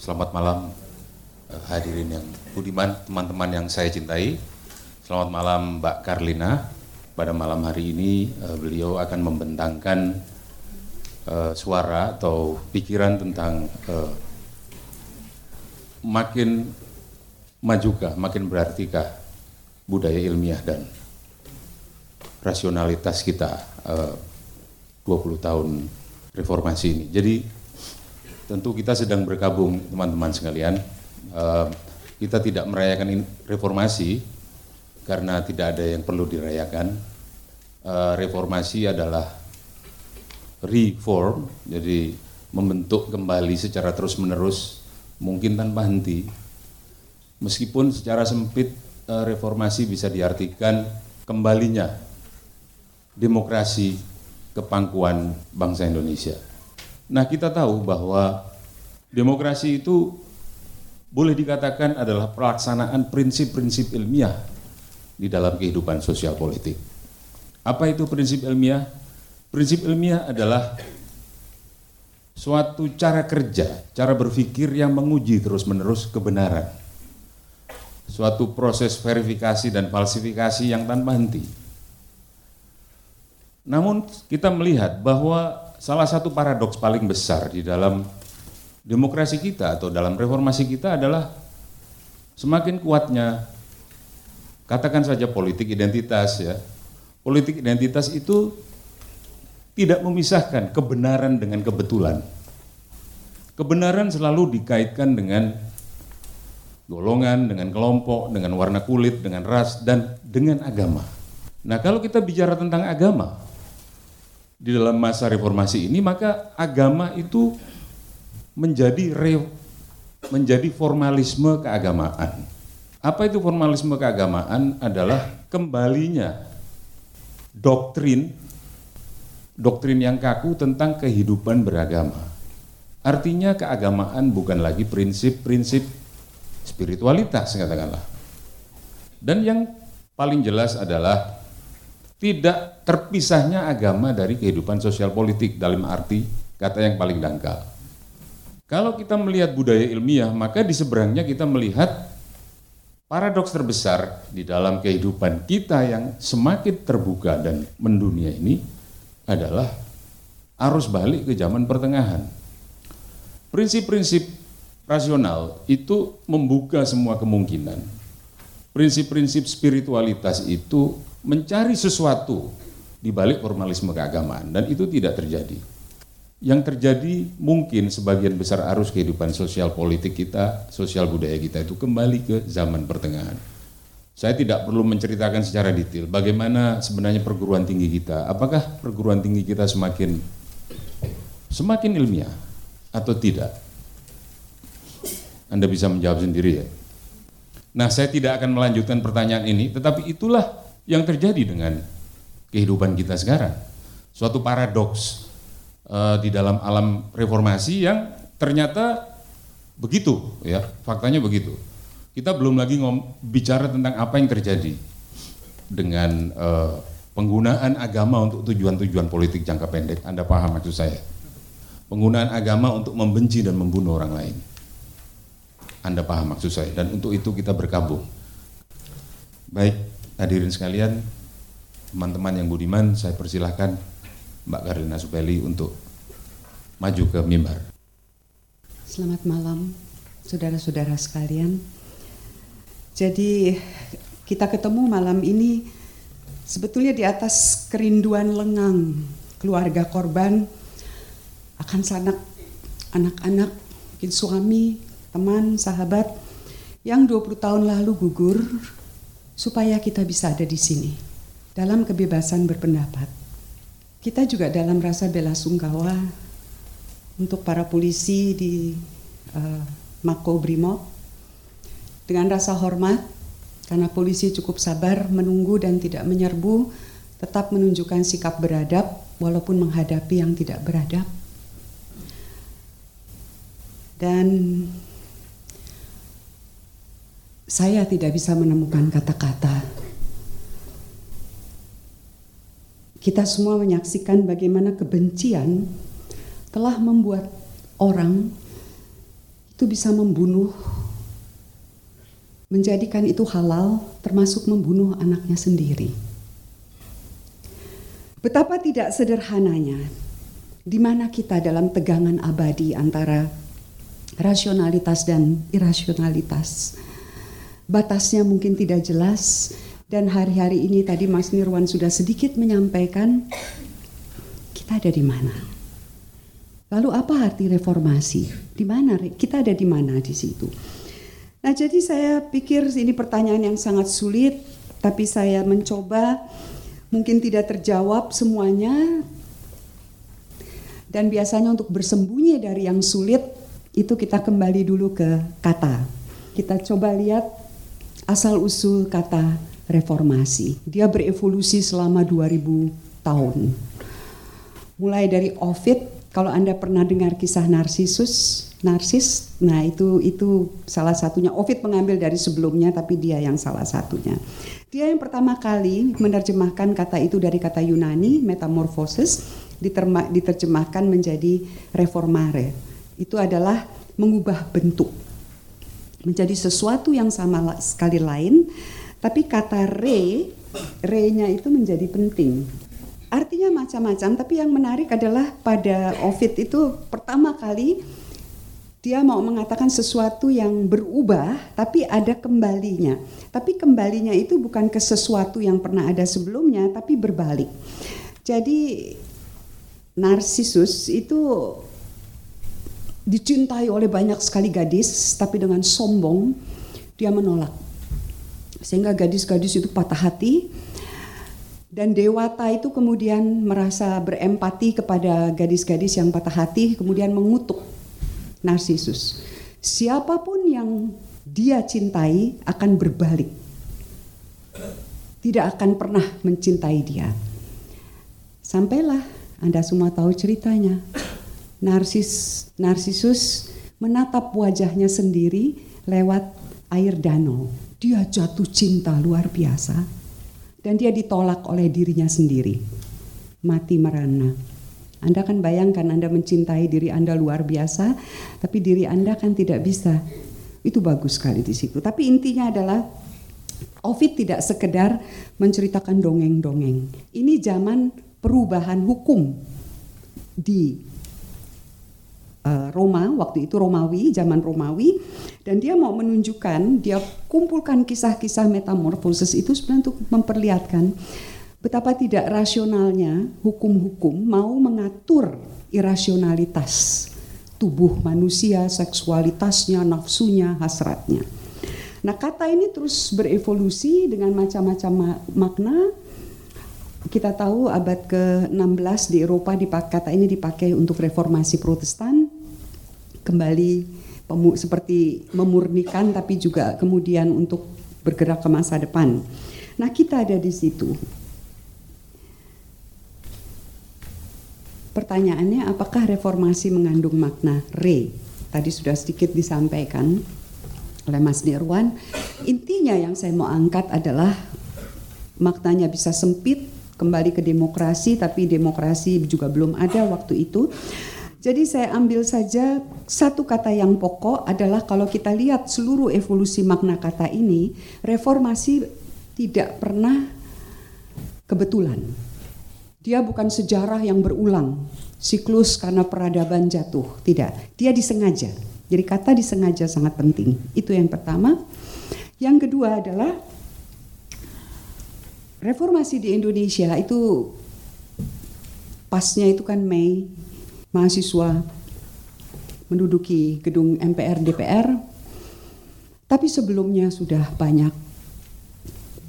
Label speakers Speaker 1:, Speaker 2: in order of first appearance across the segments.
Speaker 1: Selamat malam eh, hadirin yang budiman, teman-teman yang saya cintai. Selamat malam Mbak Karlina. Pada malam hari ini eh, beliau akan membentangkan eh, suara atau pikiran tentang makin majukah, makin berartikah budaya ilmiah dan rasionalitas kita eh, 20 tahun reformasi ini. Jadi tentu kita sedang berkabung teman-teman sekalian. Eh, kita tidak merayakan reformasi karena tidak ada yang perlu dirayakan. Eh, reformasi adalah reform, jadi membentuk kembali secara terus-menerus, mungkin tanpa henti. Meskipun secara sempit eh, reformasi bisa diartikan kembalinya demokrasi ke pangkuan bangsa Indonesia. Nah, kita tahu bahwa demokrasi itu boleh dikatakan adalah pelaksanaan prinsip-prinsip ilmiah di dalam kehidupan sosial politik. Apa itu prinsip ilmiah? Prinsip ilmiah adalah suatu cara kerja, cara berpikir yang menguji terus-menerus kebenaran. Suatu proses verifikasi dan falsifikasi yang tanpa henti namun kita melihat bahwa salah satu paradoks paling besar di dalam demokrasi kita atau dalam reformasi kita adalah semakin kuatnya katakan saja politik identitas ya. Politik identitas itu tidak memisahkan kebenaran dengan kebetulan. Kebenaran selalu dikaitkan dengan golongan, dengan kelompok, dengan warna kulit, dengan ras dan dengan agama. Nah, kalau kita bicara tentang agama, di dalam masa reformasi ini maka agama itu menjadi re, menjadi formalisme keagamaan. Apa itu formalisme keagamaan? Adalah kembalinya doktrin doktrin yang kaku tentang kehidupan beragama. Artinya keagamaan bukan lagi prinsip-prinsip spiritualitas katakanlah. Dan yang paling jelas adalah tidak terpisahnya agama dari kehidupan sosial politik dalam arti kata yang paling dangkal. Kalau kita melihat budaya ilmiah, maka di seberangnya kita melihat paradoks terbesar di dalam kehidupan kita yang semakin terbuka dan mendunia ini adalah arus balik ke zaman pertengahan. Prinsip-prinsip rasional itu membuka semua kemungkinan. Prinsip-prinsip spiritualitas itu mencari sesuatu di balik formalisme keagamaan dan itu tidak terjadi. Yang terjadi mungkin sebagian besar arus kehidupan sosial politik kita, sosial budaya kita itu kembali ke zaman pertengahan. Saya tidak perlu menceritakan secara detail bagaimana sebenarnya perguruan tinggi kita. Apakah perguruan tinggi kita semakin semakin ilmiah atau tidak? Anda bisa menjawab sendiri ya. Nah, saya tidak akan melanjutkan pertanyaan ini, tetapi itulah yang terjadi dengan kehidupan kita sekarang. Suatu paradoks uh, di dalam alam reformasi yang ternyata begitu ya, faktanya begitu. Kita belum lagi ngom bicara tentang apa yang terjadi dengan uh, penggunaan agama untuk tujuan-tujuan politik jangka pendek. Anda paham maksud saya? Penggunaan agama untuk membenci dan membunuh orang lain. Anda paham maksud saya? Dan untuk itu kita berkabung. Baik, Hadirin sekalian, teman-teman yang budiman, saya persilahkan Mbak Karina Supeli untuk maju ke mimbar.
Speaker 2: Selamat malam, saudara-saudara sekalian. Jadi kita ketemu malam ini sebetulnya di atas kerinduan lengang keluarga korban akan sanak anak-anak, mungkin suami, teman, sahabat yang 20 tahun lalu gugur supaya kita bisa ada di sini dalam kebebasan berpendapat. Kita juga dalam rasa bela sungkawa untuk para polisi di uh, Mako Brimob dengan rasa hormat karena polisi cukup sabar menunggu dan tidak menyerbu, tetap menunjukkan sikap beradab walaupun menghadapi yang tidak beradab. Dan saya tidak bisa menemukan kata-kata. Kita semua menyaksikan bagaimana kebencian telah membuat orang itu bisa membunuh, menjadikan itu halal, termasuk membunuh anaknya sendiri. Betapa tidak sederhananya di mana kita dalam tegangan abadi antara rasionalitas dan irasionalitas. Batasnya mungkin tidak jelas dan hari-hari ini tadi Mas Nirwan sudah sedikit menyampaikan kita ada di mana. Lalu apa arti reformasi? Di mana kita ada di mana di situ? Nah, jadi saya pikir ini pertanyaan yang sangat sulit, tapi saya mencoba mungkin tidak terjawab semuanya. Dan biasanya untuk bersembunyi dari yang sulit itu kita kembali dulu ke kata. Kita coba lihat asal usul kata reformasi. Dia berevolusi selama 2000 tahun. Mulai dari Ovid, kalau Anda pernah dengar kisah Narsisus, Narsis, nah itu itu salah satunya. Ovid mengambil dari sebelumnya tapi dia yang salah satunya. Dia yang pertama kali menerjemahkan kata itu dari kata Yunani, metamorphosis, diterjemahkan menjadi reformare. Itu adalah mengubah bentuk. Menjadi sesuatu yang sama sekali lain, tapi kata re, re-nya itu menjadi penting. Artinya macam-macam, tapi yang menarik adalah pada Ovid itu pertama kali dia mau mengatakan sesuatu yang berubah tapi ada kembalinya. Tapi kembalinya itu bukan ke sesuatu yang pernah ada sebelumnya tapi berbalik. Jadi Narsisus itu dicintai oleh banyak sekali gadis tapi dengan sombong dia menolak. Sehingga gadis-gadis itu patah hati dan Dewata itu kemudian merasa berempati kepada gadis-gadis yang patah hati kemudian mengutuk Narsisus. Siapa pun yang dia cintai akan berbalik. Tidak akan pernah mencintai dia. Sampailah Anda semua tahu ceritanya. Narsis Narsisus menatap wajahnya sendiri lewat air danau. Dia jatuh cinta luar biasa dan dia ditolak oleh dirinya sendiri. Mati merana. Anda kan bayangkan Anda mencintai diri Anda luar biasa, tapi diri Anda kan tidak bisa. Itu bagus sekali di situ. Tapi intinya adalah Ovid tidak sekedar menceritakan dongeng-dongeng. Ini zaman perubahan hukum di Roma, waktu itu Romawi, zaman Romawi, dan dia mau menunjukkan, dia kumpulkan kisah-kisah metamorfosis itu sebenarnya untuk memperlihatkan betapa tidak rasionalnya hukum-hukum mau mengatur irasionalitas tubuh manusia, seksualitasnya, nafsunya, hasratnya. Nah, kata ini terus berevolusi dengan macam-macam makna. Kita tahu abad ke-16 di Eropa kata ini dipakai untuk reformasi Protestan. Kembali seperti memurnikan tapi juga kemudian untuk bergerak ke masa depan. Nah, kita ada di situ. Pertanyaannya apakah reformasi mengandung makna re? Tadi sudah sedikit disampaikan oleh Mas Nirwan. Intinya yang saya mau angkat adalah maknanya bisa sempit kembali ke demokrasi tapi demokrasi juga belum ada waktu itu. Jadi saya ambil saja satu kata yang pokok adalah kalau kita lihat seluruh evolusi makna kata ini, reformasi tidak pernah kebetulan dia bukan sejarah yang berulang, siklus karena peradaban jatuh, tidak. Dia disengaja. Jadi kata disengaja sangat penting. Itu yang pertama. Yang kedua adalah reformasi di Indonesia itu pasnya itu kan Mei mahasiswa menduduki gedung MPR DPR. Tapi sebelumnya sudah banyak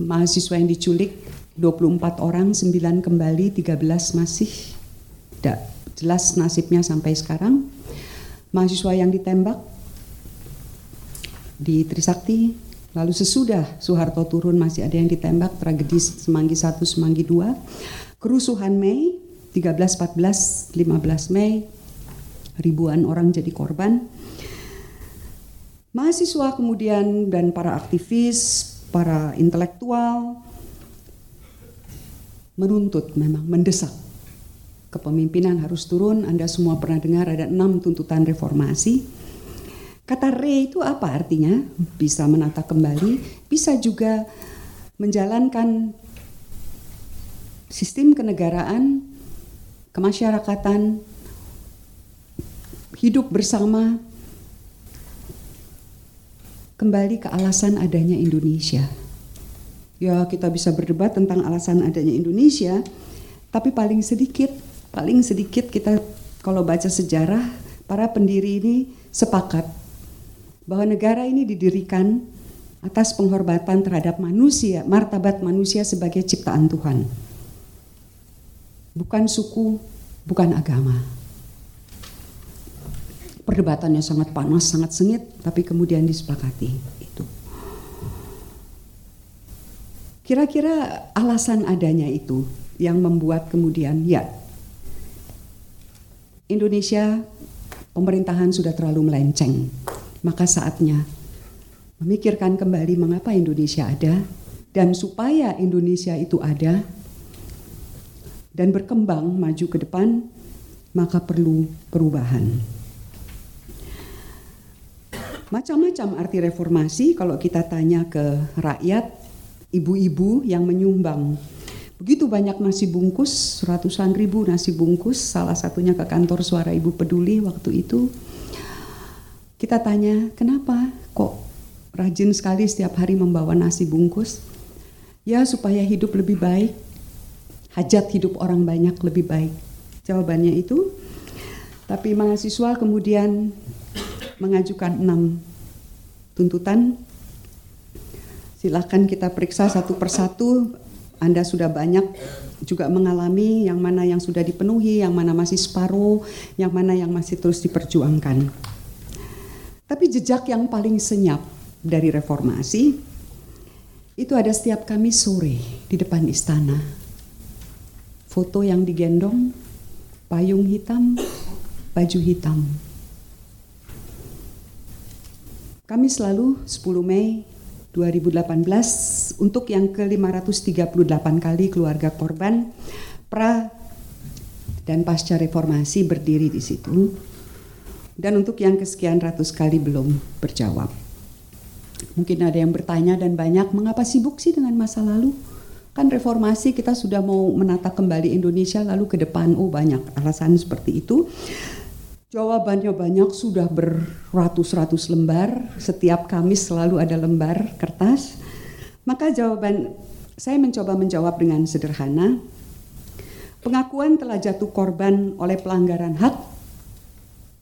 Speaker 2: mahasiswa yang diculik 24 orang, 9 kembali, 13 masih tidak jelas nasibnya sampai sekarang. Mahasiswa yang ditembak di Trisakti, lalu sesudah Soeharto turun masih ada yang ditembak, tragedi Semanggi 1, Semanggi 2. Kerusuhan Mei, 13, 14, 15 Mei, ribuan orang jadi korban. Mahasiswa kemudian dan para aktivis, para intelektual, menuntut memang mendesak kepemimpinan harus turun. Anda semua pernah dengar ada enam tuntutan reformasi. Kata re itu apa artinya? Bisa menata kembali, bisa juga menjalankan sistem kenegaraan, kemasyarakatan, hidup bersama, kembali ke alasan adanya Indonesia. Ya, kita bisa berdebat tentang alasan adanya Indonesia, tapi paling sedikit, paling sedikit kita kalau baca sejarah, para pendiri ini sepakat bahwa negara ini didirikan atas penghormatan terhadap manusia, martabat manusia sebagai ciptaan Tuhan. Bukan suku, bukan agama. Perdebatannya sangat panas, sangat sengit, tapi kemudian disepakati itu. Kira-kira alasan adanya itu yang membuat kemudian ya Indonesia pemerintahan sudah terlalu melenceng. Maka saatnya memikirkan kembali mengapa Indonesia ada dan supaya Indonesia itu ada dan berkembang maju ke depan maka perlu perubahan. Macam-macam arti reformasi kalau kita tanya ke rakyat, ibu-ibu yang menyumbang begitu banyak nasi bungkus, ratusan ribu nasi bungkus, salah satunya ke kantor suara ibu peduli waktu itu. Kita tanya, kenapa kok rajin sekali setiap hari membawa nasi bungkus? Ya supaya hidup lebih baik, hajat hidup orang banyak lebih baik. Jawabannya itu, tapi mahasiswa kemudian mengajukan enam tuntutan. Silahkan kita periksa satu persatu anda sudah banyak juga mengalami yang mana yang sudah dipenuhi, yang mana masih separuh, yang mana yang masih terus diperjuangkan. Tapi jejak yang paling senyap dari reformasi itu ada setiap kami sore di depan istana. Foto yang digendong, payung hitam, baju hitam. Kami selalu 10 Mei 2018 untuk yang ke-538 kali keluarga korban pra dan pasca reformasi berdiri di situ dan untuk yang kesekian ratus kali belum berjawab. Mungkin ada yang bertanya dan banyak mengapa sibuk sih dengan masa lalu? Kan reformasi kita sudah mau menata kembali Indonesia lalu ke depan. Oh banyak alasan seperti itu. Jawabannya banyak, sudah beratus-ratus lembar. Setiap Kamis selalu ada lembar kertas. Maka jawaban saya mencoba menjawab dengan sederhana. Pengakuan telah jatuh korban oleh pelanggaran hak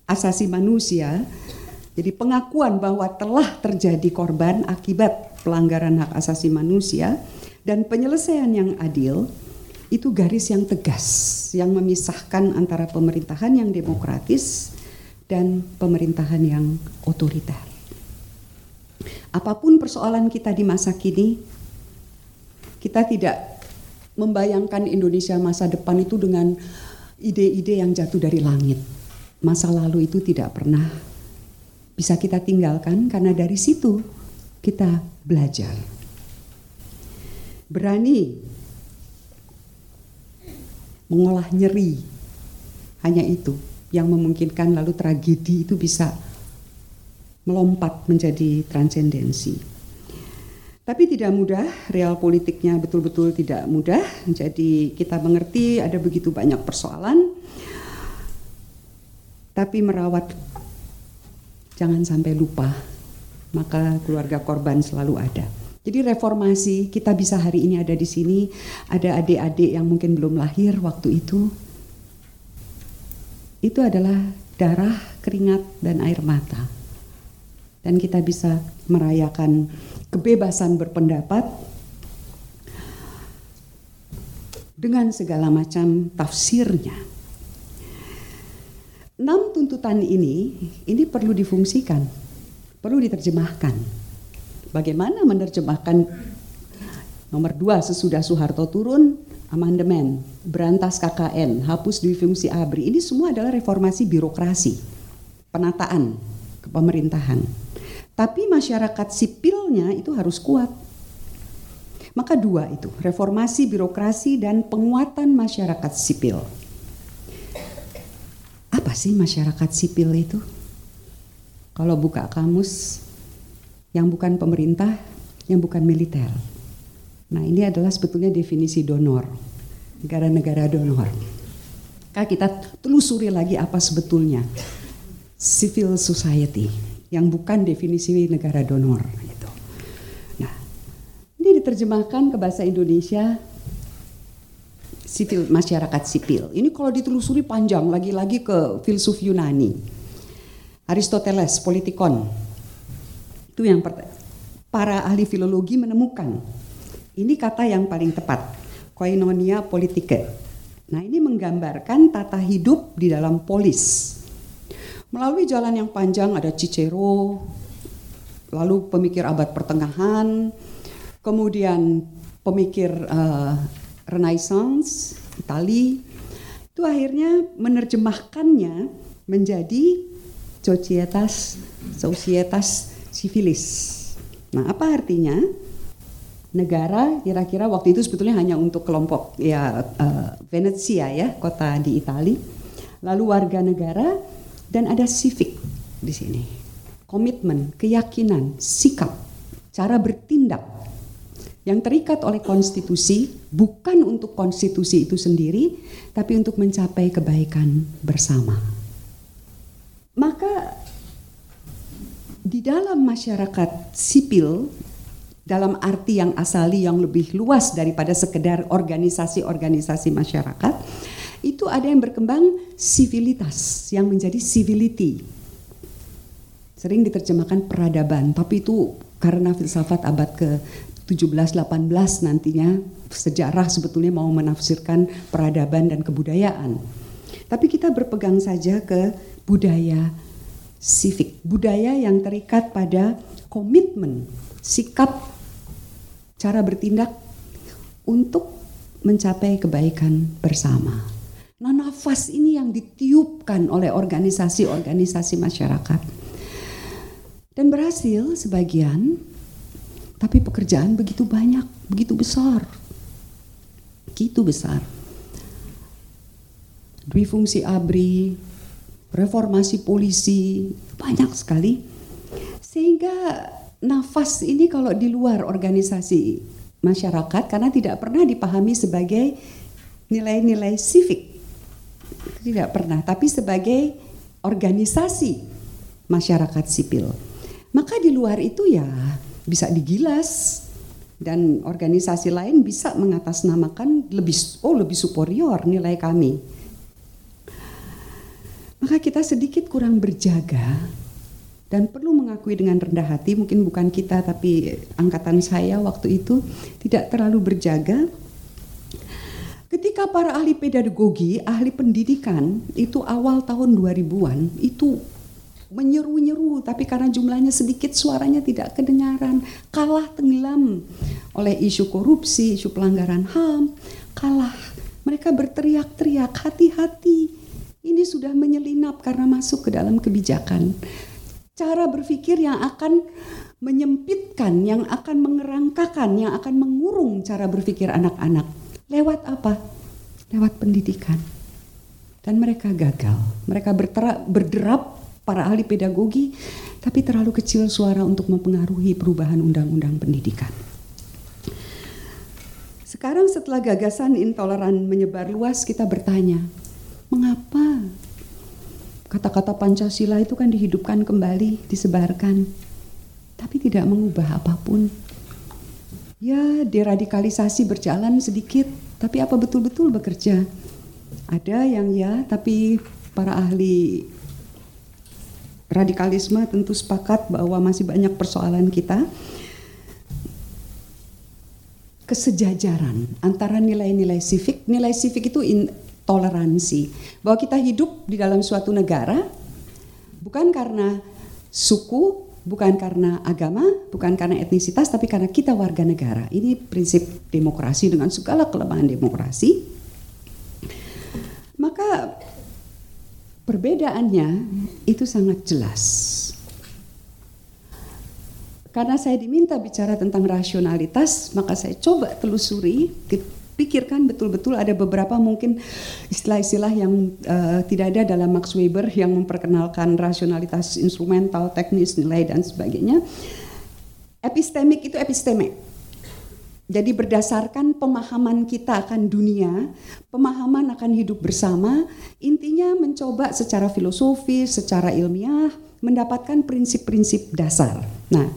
Speaker 2: asasi manusia. Jadi pengakuan bahwa telah terjadi korban akibat pelanggaran hak asasi manusia dan penyelesaian yang adil itu garis yang tegas yang memisahkan antara pemerintahan yang demokratis dan pemerintahan yang otoriter. Apa pun persoalan kita di masa kini, kita tidak membayangkan Indonesia masa depan itu dengan ide-ide yang jatuh dari langit. Masa lalu itu tidak pernah bisa kita tinggalkan karena dari situ kita belajar. Berani mengolah nyeri. Hanya itu yang memungkinkan lalu tragedi itu bisa melompat menjadi transendensi. Tapi tidak mudah, real politiknya betul-betul tidak mudah. Jadi kita mengerti ada begitu banyak persoalan. Tapi merawat jangan sampai lupa. Maka keluarga korban selalu ada. Jadi reformasi kita bisa hari ini ada di sini, ada adik-adik yang mungkin belum lahir waktu itu. Itu adalah darah, keringat dan air mata. Dan kita bisa merayakan kebebasan berpendapat dengan segala macam tafsirnya. Enam tuntutan ini ini perlu difungsikan, perlu diterjemahkan Bagaimana menerjemahkan nomor dua sesudah Soeharto turun amandemen, berantas KKN, hapus dui fungsi ABRI. Ini semua adalah reformasi birokrasi, penataan kepemerintahan. Tapi masyarakat sipilnya itu harus kuat. Maka dua itu, reformasi birokrasi dan penguatan masyarakat sipil. Apa sih masyarakat sipil itu? kalau buka kamus yang bukan pemerintah, yang bukan militer. Nah, ini adalah sebetulnya definisi donor. Negara-negara donor. Kita telusuri lagi apa sebetulnya civil society yang bukan definisi negara donor gitu. Nah, ini diterjemahkan ke bahasa Indonesia sipil masyarakat sipil. Ini kalau ditelusuri panjang lagi-lagi ke filsuf Yunani. Aristoteles, politikon. Itu yang para ahli filologi menemukan. Ini kata yang paling tepat, koinonia politike. Nah ini menggambarkan tata hidup di dalam polis. Melalui jalan yang panjang ada Cicero, lalu pemikir abad pertengahan, kemudian pemikir uh, Renaissance, Itali, itu akhirnya menerjemahkannya menjadi societas societas civilis. Nah, apa artinya? Negara kira-kira waktu itu sebetulnya hanya untuk kelompok ya uh, Venezia ya, kota di Itali. Lalu warga negara dan ada civic di sini. Komitmen, keyakinan, sikap, cara bertindak yang terikat oleh konstitusi bukan untuk konstitusi itu sendiri tapi untuk mencapai kebaikan bersama. Maka di dalam masyarakat sipil dalam arti yang asali yang lebih luas daripada sekedar organisasi-organisasi masyarakat itu ada yang berkembang sivilitas yang menjadi civility. Sering diterjemahkan peradaban tapi itu karena filsafat abad ke 17-18 nantinya sejarah sebetulnya mau menafsirkan peradaban dan kebudayaan. Tapi kita berpegang saja ke budaya civic, budaya yang terikat pada komitmen, sikap, cara bertindak untuk mencapai kebaikan bersama. Nah, nafas ini yang ditiupkan oleh organisasi-organisasi masyarakat. Dan berhasil sebagian, tapi pekerjaan begitu banyak, begitu besar. Begitu besar. Dwi fungsi ABRI, reformasi polisi, banyak sekali. Sehingga nafas ini kalau di luar organisasi masyarakat karena tidak pernah dipahami sebagai nilai-nilai civic. Tidak pernah, tapi sebagai organisasi masyarakat sipil. Maka di luar itu ya bisa digilas dan organisasi lain bisa mengatasnamakan lebih oh lebih superior nilai kami maka kita sedikit kurang berjaga dan perlu mengakui dengan rendah hati mungkin bukan kita tapi angkatan saya waktu itu tidak terlalu berjaga. Ketika para ahli pedagogi ahli pendidikan itu awal tahun 2000-an itu menyeru-nyeru tapi karena jumlahnya sedikit suaranya tidak kedengaran. Kalah tenggelam oleh isu korupsi isu pelanggaran HAM kalah. Mereka berteriak-teriak hati-hati ini sudah menyelinap karena masuk ke dalam kebijakan. Cara berpikir yang akan menyempitkan, yang akan mengerangkakan, yang akan mengurung cara berpikir anak-anak. Lewat apa? Lewat pendidikan. Dan mereka gagal. Mereka bertera, berderap para ahli pedagogi, tapi terlalu kecil suara untuk mempengaruhi perubahan undang-undang pendidikan. Sekarang setelah gagasan intoleran menyebar luas, kita bertanya, Mengapa kata-kata Pancasila itu kan dihidupkan kembali, disebarkan, tapi tidak mengubah apa pun. Ya, deradikalisasi berjalan sedikit, tapi apa betul-betul bekerja? Ada yang ya, tapi para ahli radikalisme tentu sepakat bahwa masih banyak persoalan kita. Kesejajaran antara nilai-nilai civic, nilai civic itu in, toleransi. Bahwa kita hidup di dalam suatu negara bukan karena suku, bukan karena agama, bukan karena etnisitas, tapi karena kita warga negara. Ini prinsip demokrasi dengan segala kelemahan demokrasi. Maka perbedaannya itu sangat jelas. Karena saya diminta bicara tentang rasionalitas, maka saya coba telusuri pikirkan betul-betul ada beberapa mungkin istilah-istilah yang uh, tidak ada dalam Max Weber yang memperkenalkan rasionalitas instrumental, teknis, nilai dan sebagainya. Epistemik itu episteme. Jadi berdasarkan pemahaman kita akan dunia, pemahaman akan hidup bersama, intinya mencoba secara filosofis, secara ilmiah mendapatkan prinsip-prinsip dasar. Nah,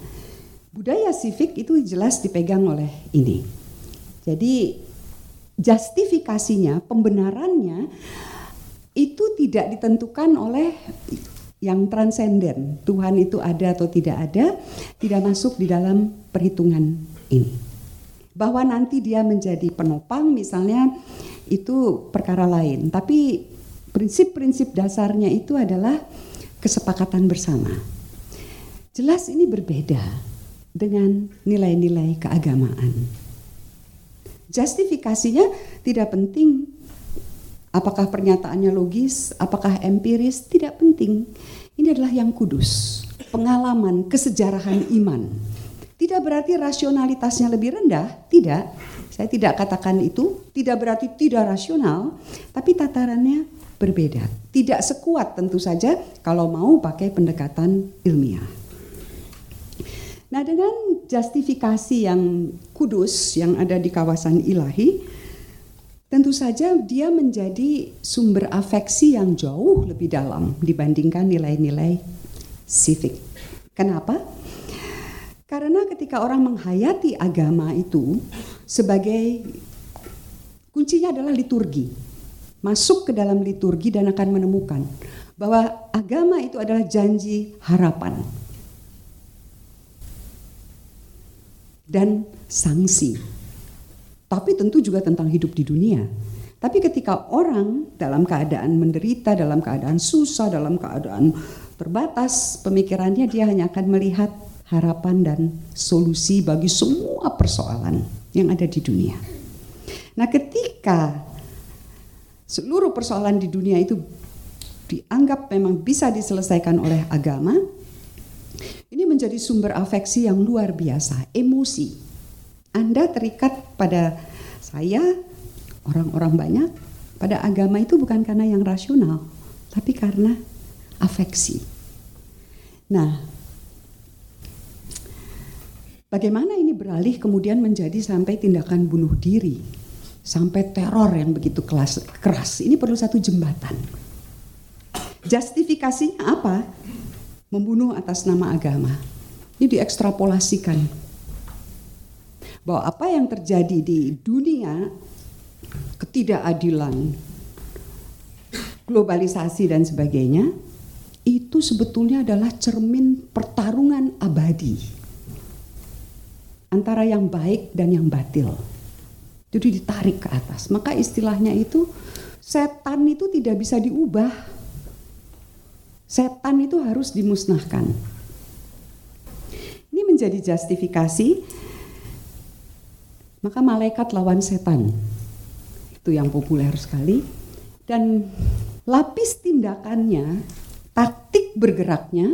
Speaker 2: budaya civic itu jelas dipegang oleh ini. Jadi justifikasinya, pembenarannya itu tidak ditentukan oleh yang transenden. Tuhan itu ada atau tidak ada, tidak masuk di dalam perhitungan ini. Bahwa nanti dia menjadi penopang misalnya itu perkara lain, tapi prinsip-prinsip dasarnya itu adalah kesepakatan bersama. Jelas ini berbeda dengan nilai-nilai keagamaan. Justifikasinya tidak penting. Apakah pernyataannya logis, apakah empiris, tidak penting. Ini adalah yang kudus, pengalaman, kesejarahan iman. Tidak berarti rasionalitasnya lebih rendah, tidak. Saya tidak katakan itu, tidak berarti tidak rasional, tapi tatarannya berbeda. Tidak sekuat tentu saja kalau mau pakai pendekatan ilmiah. Nah dengan justifikasi yang kudus yang ada di kawasan ilahi, tentu saja dia menjadi sumber afeksi yang jauh lebih dalam dibandingkan nilai-nilai civic. Kenapa? Karena ketika orang menghayati agama itu sebagai kuncinya adalah liturgi. Masuk ke dalam liturgi dan akan menemukan bahwa agama itu adalah janji harapan dan sanksi. Tapi tentu juga tentang hidup di dunia. Tapi ketika orang dalam keadaan menderita, dalam keadaan susah, dalam keadaan terbatas, pemikirannya dia hanya akan melihat harapan dan solusi bagi semua persoalan yang ada di dunia. Nah, ketika seluruh persoalan di dunia itu dianggap memang bisa diselesaikan oleh agama, ini menjadi sumber afeksi yang luar biasa, emosi. Anda terikat pada saya, orang-orang banyak, pada agama itu bukan karena yang rasional, tapi karena afeksi. Nah, bagaimana ini beralih kemudian menjadi sampai tindakan bunuh diri, sampai teror yang begitu keras. Ini perlu satu jembatan. Justifikasinya apa? Membunuh atas nama agama. Ini diekstrapolasikan bahwa apa yang terjadi di dunia ketidakadilan, globalisasi dan sebagainya itu sebetulnya adalah cermin pertarungan abadi antara yang baik dan yang batil. Jadi ditarik ke atas. Maka istilahnya itu setan itu tidak bisa diubah Setan itu harus dimusnahkan. Ini menjadi justifikasi. Maka malaikat lawan setan. Itu yang populer sekali. Dan lapis tindakannya, taktik bergeraknya,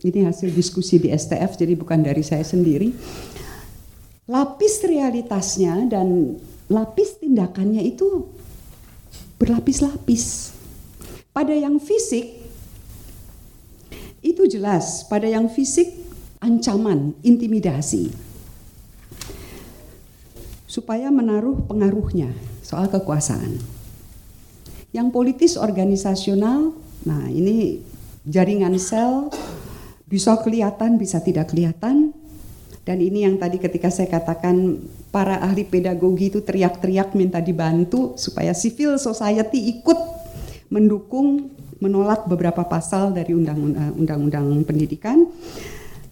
Speaker 2: ini hasil diskusi di STF jadi bukan dari saya sendiri. Lapis realitasnya dan lapis tindakannya itu berlapis-lapis. Pada yang fisik itu jelas pada yang fisik ancaman, intimidasi. Supaya menaruh pengaruhnya soal kekuasaan. Yang politis organisasional, nah ini jaringan sel bisa kelihatan, bisa tidak kelihatan. Dan ini yang tadi ketika saya katakan para ahli pedagogi itu teriak-teriak minta dibantu supaya civil society ikut mendukung menolak beberapa pasal dari undang-undang pendidikan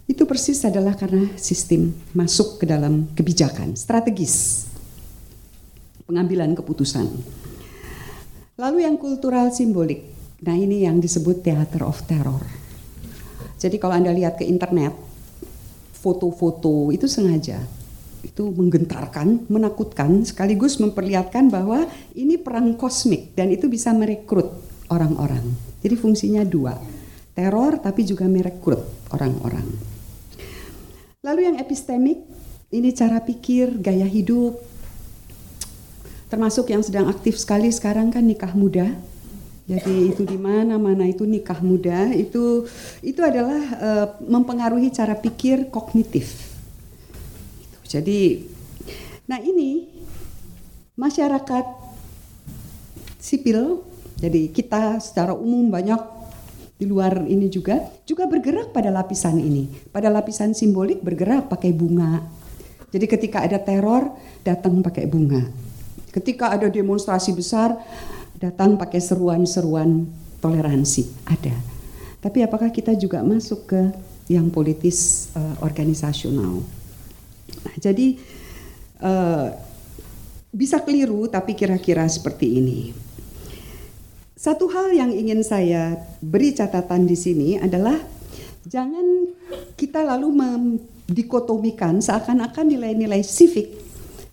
Speaker 2: itu persis adalah karena sistem masuk ke dalam kebijakan strategis pengambilan keputusan. Lalu yang kultural simbolik. Nah, ini yang disebut theater of terror. Jadi kalau Anda lihat ke internet foto-foto itu sengaja itu menggentarkan, menakutkan sekaligus memperlihatkan bahwa ini perang kosmik dan itu bisa merekrut orang-orang. Jadi fungsinya dua, teror tapi juga merekrut orang-orang. Lalu yang epistemik, ini cara pikir, gaya hidup, termasuk yang sedang aktif sekali sekarang kan nikah muda. Jadi itu di mana-mana itu nikah muda itu itu adalah uh, mempengaruhi cara pikir kognitif. Jadi nah ini masyarakat sipil jadi kita secara umum banyak di luar ini juga juga bergerak pada lapisan ini. Pada lapisan simbolik bergerak pakai bunga. Jadi ketika ada teror datang pakai bunga. Ketika ada demonstrasi besar datang pakai seruan-seruan toleransi ada. Tapi apakah kita juga masuk ke yang politis uh, organisasional? Nah, jadi uh, bisa keliru tapi kira-kira seperti ini. Satu hal yang ingin saya beri catatan di sini adalah jangan kita lalu mendikotomikan seakan-akan nilai-nilai civic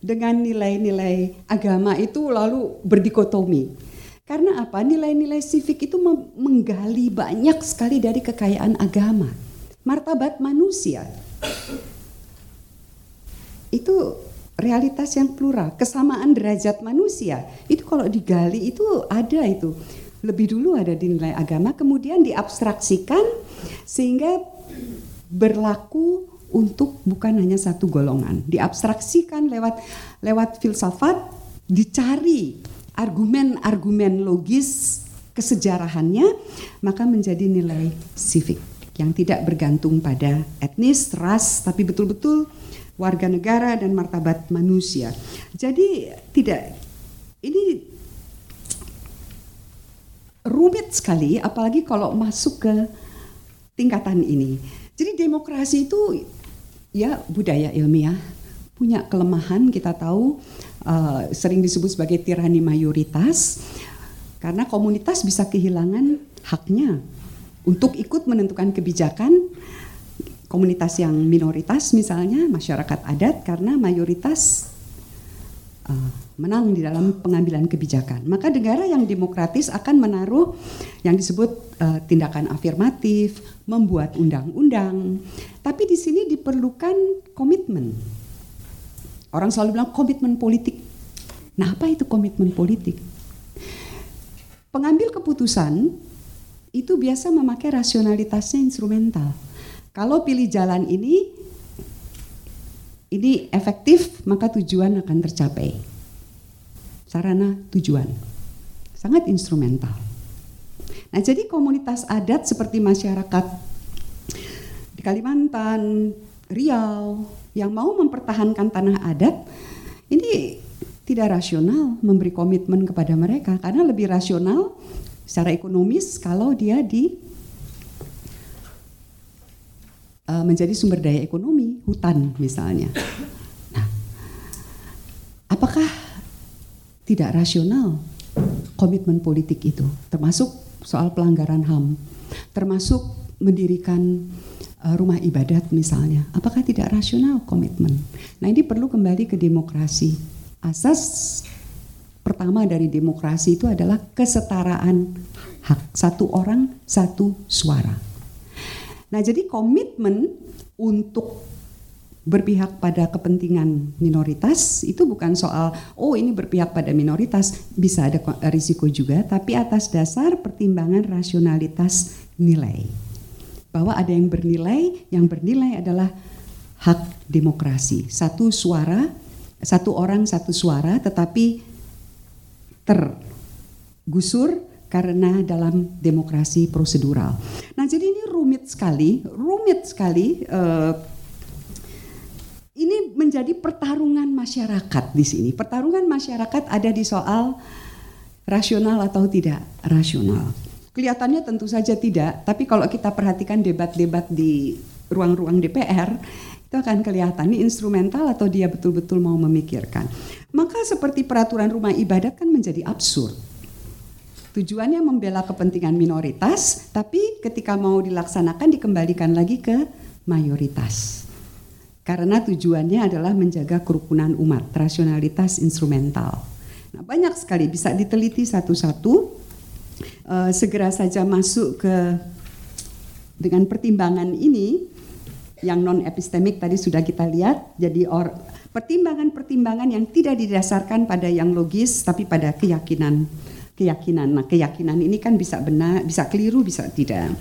Speaker 2: dengan nilai-nilai agama itu lalu berdikotomi. Karena apa? Nilai-nilai civic itu menggali banyak sekali dari kekayaan agama, martabat manusia. Itu realitas yang plural, kesamaan derajat manusia. Itu kalau digali itu ada itu. Lebih dulu ada di nilai agama, kemudian diabstraksikan sehingga berlaku untuk bukan hanya satu golongan. Diabstraksikan lewat lewat filsafat, dicari argumen-argumen logis kesejarahannya, maka menjadi nilai civic yang tidak bergantung pada etnis, ras, tapi betul-betul warga negara dan martabat manusia. Jadi tidak ini rumit sekali apalagi kalau masuk ke tingkatan ini. Jadi demokrasi itu ya budaya ilmiah punya kelemahan kita tahu uh, sering disebut sebagai tirani mayoritas karena komunitas bisa kehilangan haknya untuk ikut menentukan kebijakan komunitas yang minoritas misalnya masyarakat adat karena mayoritas uh, menang di dalam pengambilan kebijakan. Maka negara yang demokratis akan menaruh yang disebut uh, tindakan afirmatif, membuat undang-undang. Tapi di sini diperlukan komitmen Orang selalu bilang komitmen politik. Nah, apa itu komitmen politik? Pengambil keputusan itu biasa memakai rasionalitasnya instrumental. Kalau pilih jalan ini, ini efektif, maka tujuan akan tercapai. Sarana tujuan. Sangat instrumental. Nah, jadi komunitas adat seperti masyarakat di Kalimantan, Riau, yang mau mempertahankan tanah adat ini tidak rasional memberi komitmen kepada mereka karena lebih rasional secara ekonomis kalau dia di uh, menjadi sumber daya ekonomi hutan misalnya. Nah, apakah tidak rasional komitmen politik itu termasuk soal pelanggaran HAM, termasuk mendirikan Eh, rumah ibadat misalnya, apakah tidak rasional komitmen? Nah ini perlu kembali ke demokrasi. Asas pertama dari demokrasi itu adalah kesetaraan hak satu orang satu suara. Nah jadi komitmen untuk berpihak pada kepentingan minoritas itu bukan soal oh ini berpihak pada minoritas bisa ada risiko juga tapi atas dasar pertimbangan rasionalitas nilai bahwa ada yang bernilai, yang bernilai adalah hak demokrasi. Satu suara, satu orang satu suara tetapi tergusur karena dalam demokrasi prosedural. Nah, jadi ini rumit sekali, rumit sekali uh, ini menjadi pertarungan masyarakat di sini. Pertarungan masyarakat ada di soal rasional atau tidak rasional. Kelihatannya tentu saja tidak, tapi kalau kita perhatikan debat-debat di ruang-ruang DPR, itu akan kelihatan ini instrumental atau dia betul-betul mau memikirkan. Maka seperti peraturan rumah ibadat kan menjadi absurd. Tujuannya membela kepentingan minoritas, tapi ketika mau dilaksanakan dikembalikan lagi ke mayoritas. Karena tujuannya adalah menjaga kerukunan umat, rasionalitas instrumental. Nah, banyak sekali bisa diteliti satu-satu uh, segera saja masuk ke dengan pertimbangan ini yang non epistemik tadi sudah kita lihat jadi or, pertimbangan-pertimbangan yang tidak didasarkan pada yang logis tapi pada keyakinan keyakinan. Nah keyakinan ini kan bisa benar bisa keliru bisa tidak